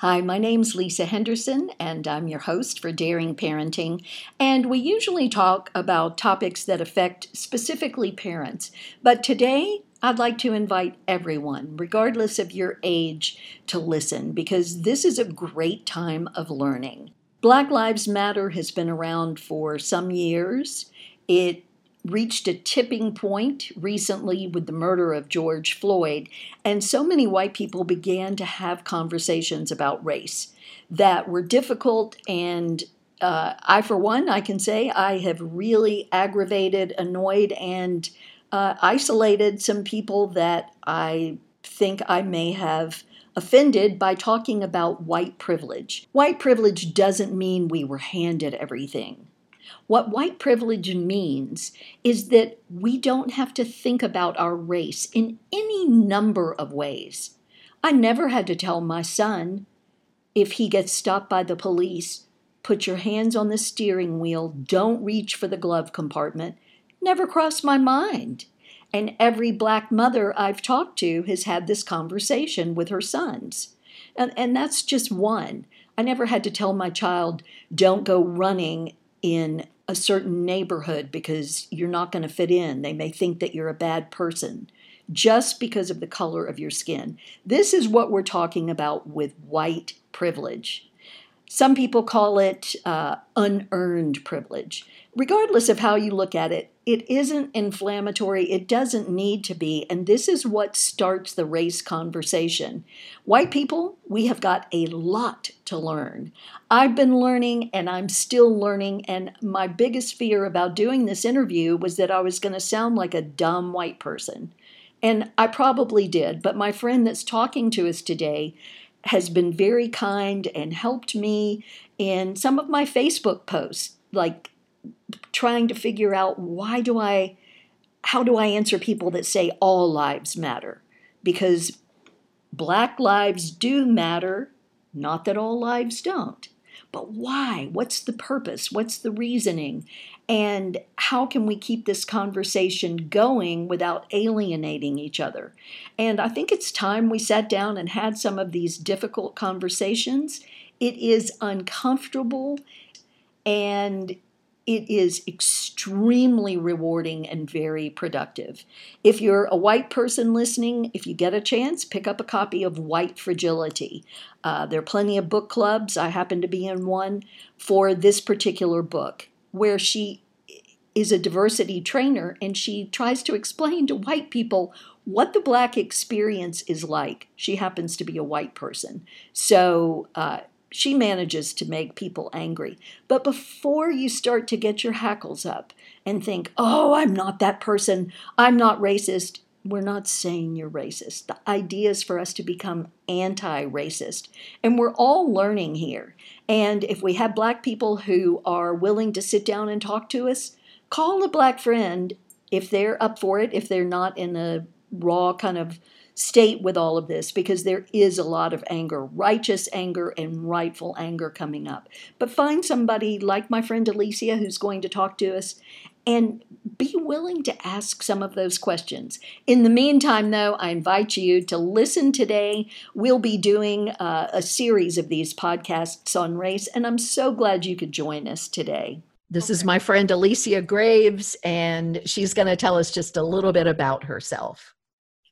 Hi, my name's Lisa Henderson, and I'm your host for Daring Parenting. And we usually talk about topics that affect specifically parents. But today, I'd like to invite everyone, regardless of your age, to listen because this is a great time of learning. Black Lives Matter has been around for some years. It reached a tipping point recently with the murder of George Floyd, and so many white people began to have conversations about race that were difficult and uh, I, for one, I can say I have really aggravated, annoyed, and uh, isolated some people that I think I may have offended by talking about white privilege. White privilege doesn't mean we were handed everything. What white privilege means is that we don't have to think about our race in any number of ways. I never had to tell my son, if he gets stopped by the police, put your hands on the steering wheel, don't reach for the glove compartment. Never crossed my mind. And every black mother I've talked to has had this conversation with her sons. And, and that's just one. I never had to tell my child, don't go running in a certain neighborhood because you're not going to fit in. They may think that you're a bad person just because of the color of your skin. This is what we're talking about with white privilege. Some people call it uh, unearned privilege. Regardless of how you look at it, it isn't inflammatory. It doesn't need to be. And this is what starts the race conversation. White people, we have got a lot to learn. I've been learning and I'm still learning. And my biggest fear about doing this interview was that I was going to sound like a dumb white person. And I probably did. But my friend that's talking to us today has been very kind and helped me in some of my Facebook posts, like trying to figure out why do I, how do I answer people that say all lives matter? Because black lives do matter, not that all lives don't. But why? What's the purpose? What's the reasoning? And how can we keep this conversation going without alienating each other? And I think it's time we sat down and had some of these difficult conversations. It is uncomfortable and it is extremely rewarding and very productive. If you're a white person listening, if you get a chance, pick up a copy of White Fragility. Uh, there are plenty of book clubs. I happen to be in one for this particular book, where she is a diversity trainer and she tries to explain to white people what the black experience is like. She happens to be a white person. So uh, she manages to make people angry. But before you start to get your hackles up and think, oh, I'm not that person, I'm not racist, we're not saying you're racist. The idea is for us to become anti racist. And we're all learning here. And if we have black people who are willing to sit down and talk to us, call a black friend if they're up for it, if they're not in a raw kind of state with all of this because there is a lot of anger, righteous anger and rightful anger coming up. But find somebody like my friend Alicia who's going to talk to us and be willing to ask some of those questions. In the meantime, though, I invite you to listen today. We'll be doing uh, a series of these podcasts on race, and I'm so glad you could join us today. This okay. is my friend Alicia Graves, and she's going to tell us just a little bit about herself.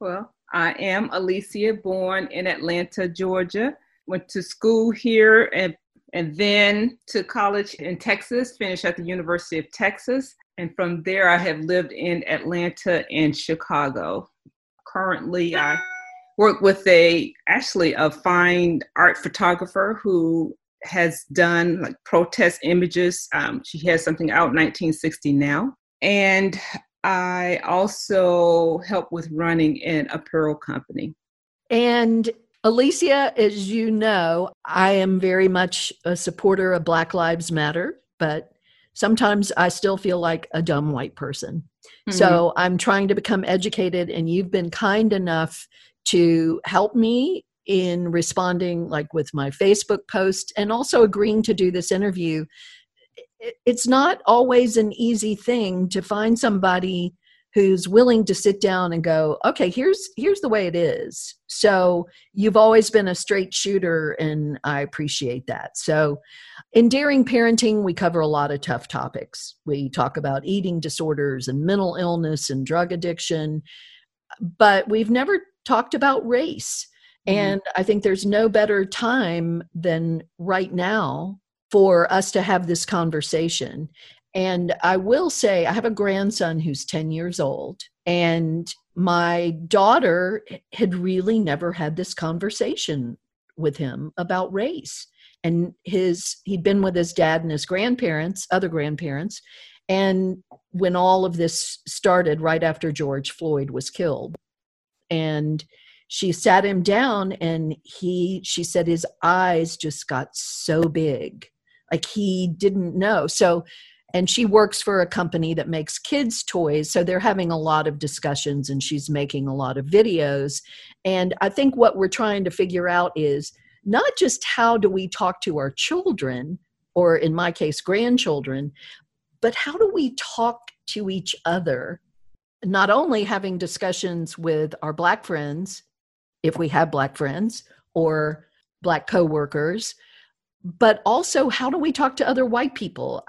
Well, I am Alicia, born in Atlanta, Georgia. Went to school here and and then to college in Texas, finished at the University of Texas. And from there, I have lived in Atlanta and Chicago. Currently, I work with a actually a fine art photographer who has done like protest images. Um, she has something out 1960 now. And I also help with running an apparel company. And Alicia, as you know, I am very much a supporter of Black Lives Matter, but sometimes I still feel like a dumb white person. Mm-hmm. So I'm trying to become educated, and you've been kind enough to help me in responding, like with my Facebook post, and also agreeing to do this interview it's not always an easy thing to find somebody who's willing to sit down and go okay here's here's the way it is. So you've always been a straight shooter and i appreciate that. So in daring parenting we cover a lot of tough topics. We talk about eating disorders and mental illness and drug addiction but we've never talked about race. Mm-hmm. and i think there's no better time than right now for us to have this conversation and I will say, I have a grandson who's 10 years old, and my daughter had really never had this conversation with him about race. And his he'd been with his dad and his grandparents, other grandparents, and when all of this started right after George Floyd was killed. And she sat him down and he she said his eyes just got so big like he didn't know. So and she works for a company that makes kids toys so they're having a lot of discussions and she's making a lot of videos. And i think what we're trying to figure out is not just how do we talk to our children or in my case grandchildren but how do we talk to each other? Not only having discussions with our black friends if we have black friends or black coworkers but also how do we talk to other white people?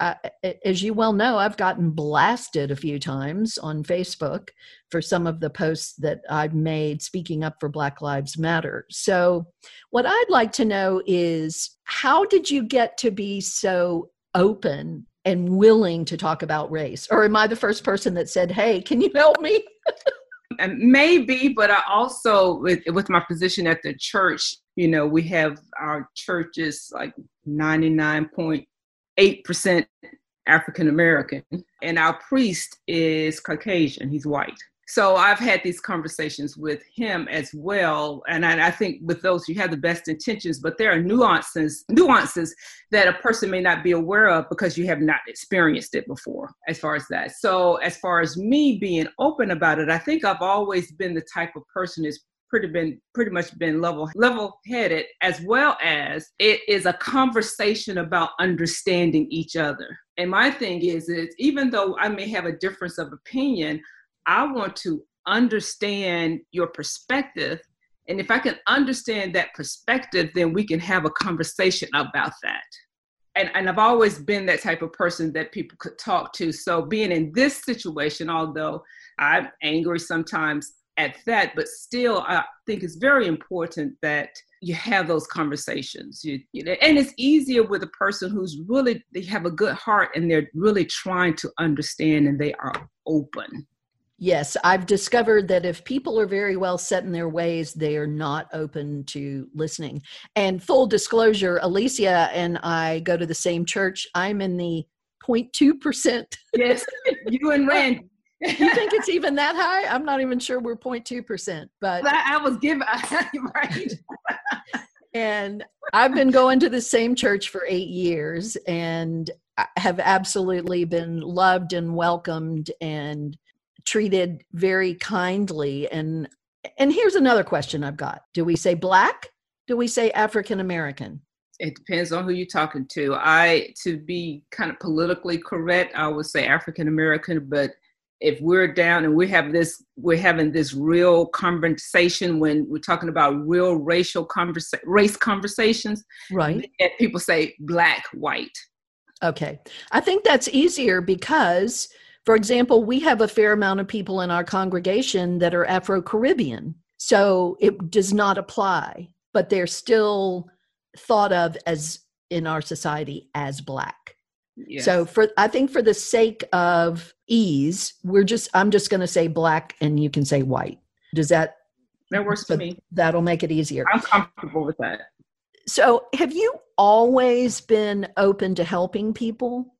As you well know i've gotten blasted a few times on facebook for some of the posts that i've made speaking up for black lives matter. So what i'd like to know is how did you get to be so open and willing to talk about race? Or am i the first person that said hey can you help me and maybe but i also with, with my position at the church you know we have our churches like 99.8% african american and our priest is caucasian. He's white so I've had these conversations with him as well, and I, I, think with those you have the best intentions, but there are nuances nuances that a person may not be aware of because you have not experienced it before. As far as that, so as far as me being open about it, I think I've always been the type of person that's pretty been pretty much been level level headed, as well as it is a conversation about understanding each other. And my thing is, is even though I may have a difference of opinion I want to understand your perspective. And if I can understand that perspective, then we can have a conversation about that. And, and I've always been that type of person that people could talk to. So being in this situation, although I'm angry sometimes at that, but still I think it's very important that you have those conversations. You, you know, and it's easier with a person who's really they have a good heart and they're really trying to understand and they are open. Yes, I've discovered that if people are very well set in their ways, they are not open to listening. And full disclosure, Alicia and I go to the same church. I'm in the 0.2%. Yes, you and Rand. you think it's even that high? I'm not even sure we're 0.2%, but I was given right. and I've been going to the same church for 8 years and uh, have absolutely been loved and welcomed and treated very kindly and and here's another question I've got. Do we say black? Do we say African American? It depends on who you're talking to. I to be kind of politically correct, I would say African American, but if we're down and we have this we're having this real conversation when we're talking about real racial conversa- race conversations right people say black white okay i think that's easier because for example, we have a fair amount of people in our congregation that are Afro Caribbean. So it does not apply, but they're still thought of as in our society as black. Yes. So for I think for the sake of ease, we're just I'm just going to say black and you can say white. Does that that works for me? That'll make it easier. I'm comfortable with that. So, have you always been open to helping people?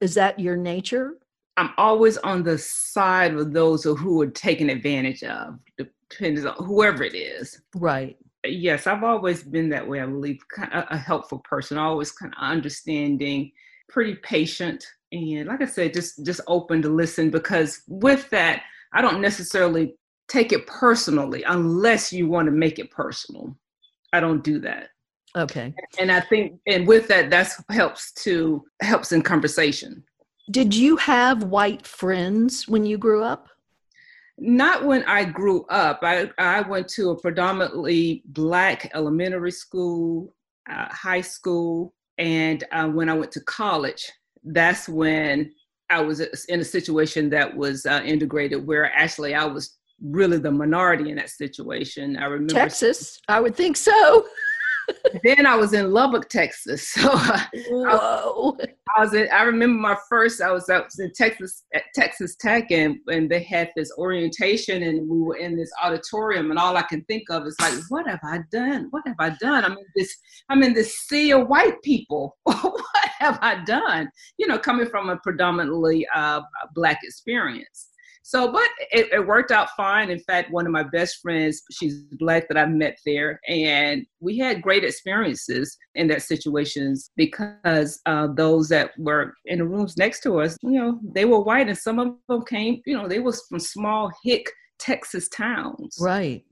Is that your nature? I'm always on the side of those who are taken advantage of, depending on whoever it is. Right. Yes, I've always been that way. I believe kind of a helpful person, always kind of understanding, pretty patient, and like I said, just just open to listen. Because with that, I don't necessarily take it personally unless you want to make it personal. I don't do that. Okay. And I think, and with that, that's helps to helps in conversation did you have white friends when you grew up? Not when I grew up. I, I went to a predominantly black elementary school, uh, high school, and uh, when I went to college, that's when I was in a situation that was uh, integrated where actually I was really the minority in that situation. I remember Texas, I would think so. then I was in Lubbock, Texas. So Whoa. I, I, was in, I remember my first, I was, I was in Texas at Texas Tech and, and they had this orientation and we were in this auditorium and all I can think of is like, what have I done? What have I done? I'm in this, I'm in this sea of white people. what have I done? You know, coming from a predominantly uh, black experience. So, but it, it, worked out fine. In fact, one of my best friends, she's black that I met there, and we had great experiences in that situations because uh, those that were in the rooms next to us, you know, they were white, and some of them came, you know, they was from small hick Texas towns. Right.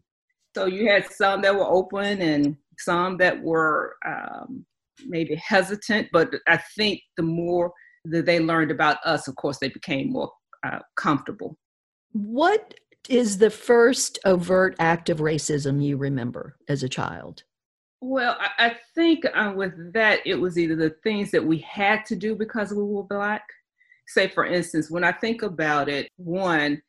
So you had some that were open and some that were um, maybe hesitant, but I think the more that they learned about us, of course, they became more uh, comfortable. What is the first overt act of racism you remember as a child? Well, I, I think uh, with that, it was either the things that we had to do because we were Black. Say, for instance, when I think about it, one,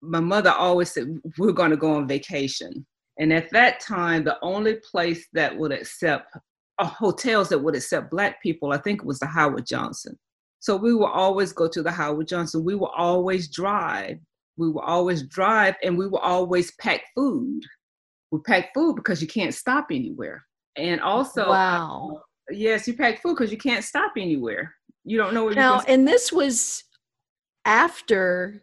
my mother always said, We're going to go on vacation. And at that time, the only place that would accept uh, hotels that would accept Black people, I think it was the Howard Johnson. So we will always go to the Howard Johnson. We will always drive. We will always drive and we will always pack food. We pack food because you can't stop anywhere. And also, wow. Yes, you pack food because you can't stop anywhere. You don't know where now. And this was after.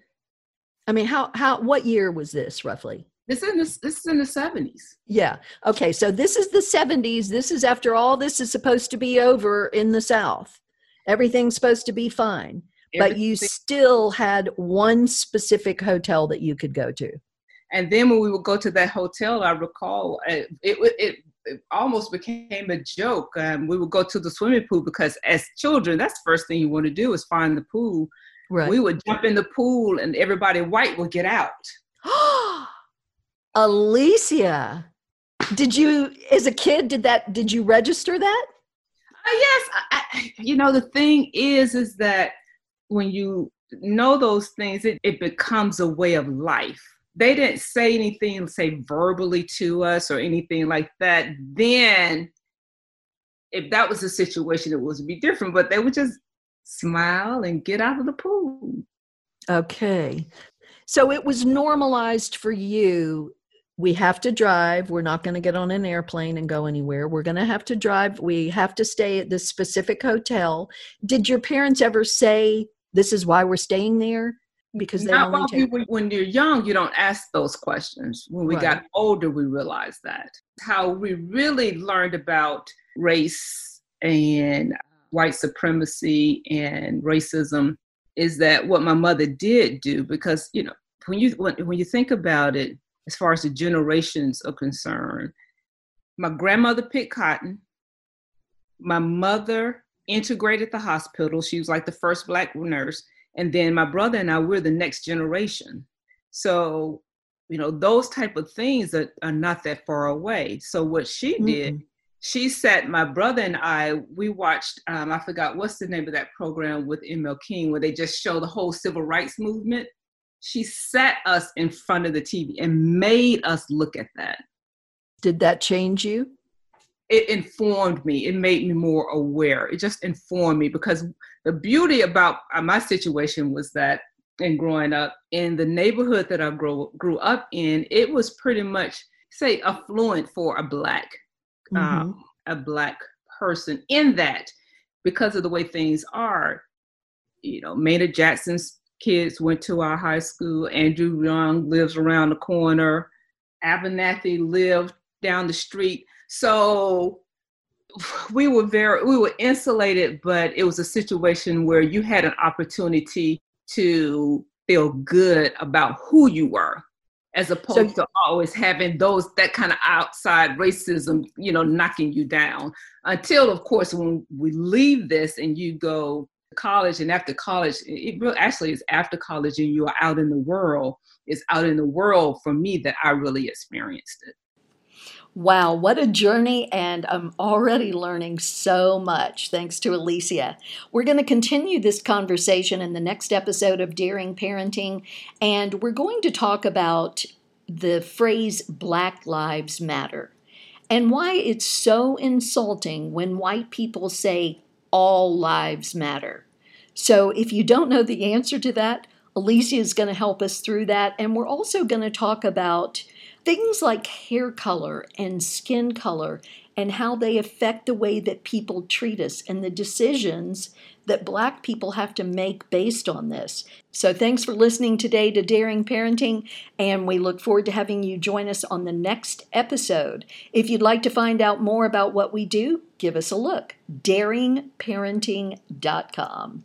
I mean, how how what year was this roughly? This is in the, this is in the seventies. Yeah. Okay. So this is the seventies. This is after all this is supposed to be over in the South everything's supposed to be fine but you still had one specific hotel that you could go to. And then when we would go to that hotel i recall it, it, it, it almost became a joke. Um, we would go to the swimming pool because as children that's the first thing you want to do is find the pool. Right. we would jump in the pool and everybody white would get out. Alicia did you as a kid did that did you register that Uh, yes, I, you know the thing is, is that when you know those things, it, it becomes a way of life. They didn't say anything, say verbally to us or anything like that. Then, if that was a situation, it would be different. But they would just smile and get out of the pool. Okay. So it was normalized for you we have to drive. We're not going to get on an airplane and go anywhere. We're going to have to drive. We have to stay at this specific hotel. Did your parents ever say, this is why we're staying there? Because they not take- we, when you're young, you don't ask those questions. When we right. got older, we realized that. How we really learned about race and white supremacy and racism is that what my mother did do because you know when you when, when you think about it as far as the generations are concerned. My grandmother picked cotton. My mother integrated the hospital. She was like the first black nurse. And then my brother and I, we're the next generation. So, you know, those type of things are, are not that far away. So what she mm-hmm. did, she sat my brother and I, we watched, um, I forgot what's the name of that program with ML King, where they just show the whole civil rights movement she sat us in front of the TV and made us look at that. Did that change you? It informed me. It made me more aware. It just informed me because the beauty about uh, my situation was that in growing up in the neighborhood that I grew grew up in, it was pretty much say affluent for a black mm-hmm. um, a black person in that because of the way things are. You know, Maynard Jackson's kids went to our high school. Andrew Young lives around the corner. Abernathy lived down the street. So we were very we were insulated, but it was a situation where you had an opportunity to feel good about who you were as opposed so, to always having those that kind of outside racism you know knocking you down until of course when we leave this and you go college and after college it really actually is after college and you are out in the world it's out in the world for me that i really experienced it Wow, what a journey, and I'm already learning so much thanks to Alicia. We're going to continue this conversation in the next episode of Daring Parenting, and we're going to talk about the phrase Black Lives Matter and why it's so insulting when white people say all lives matter. So, if you don't know the answer to that, Alicia is going to help us through that, and we're also going to talk about Things like hair color and skin color and how they affect the way that people treat us and the decisions that Black people have to make based on this. So, thanks for listening today to Daring Parenting, and we look forward to having you join us on the next episode. If you'd like to find out more about what we do, give us a look daringparenting.com.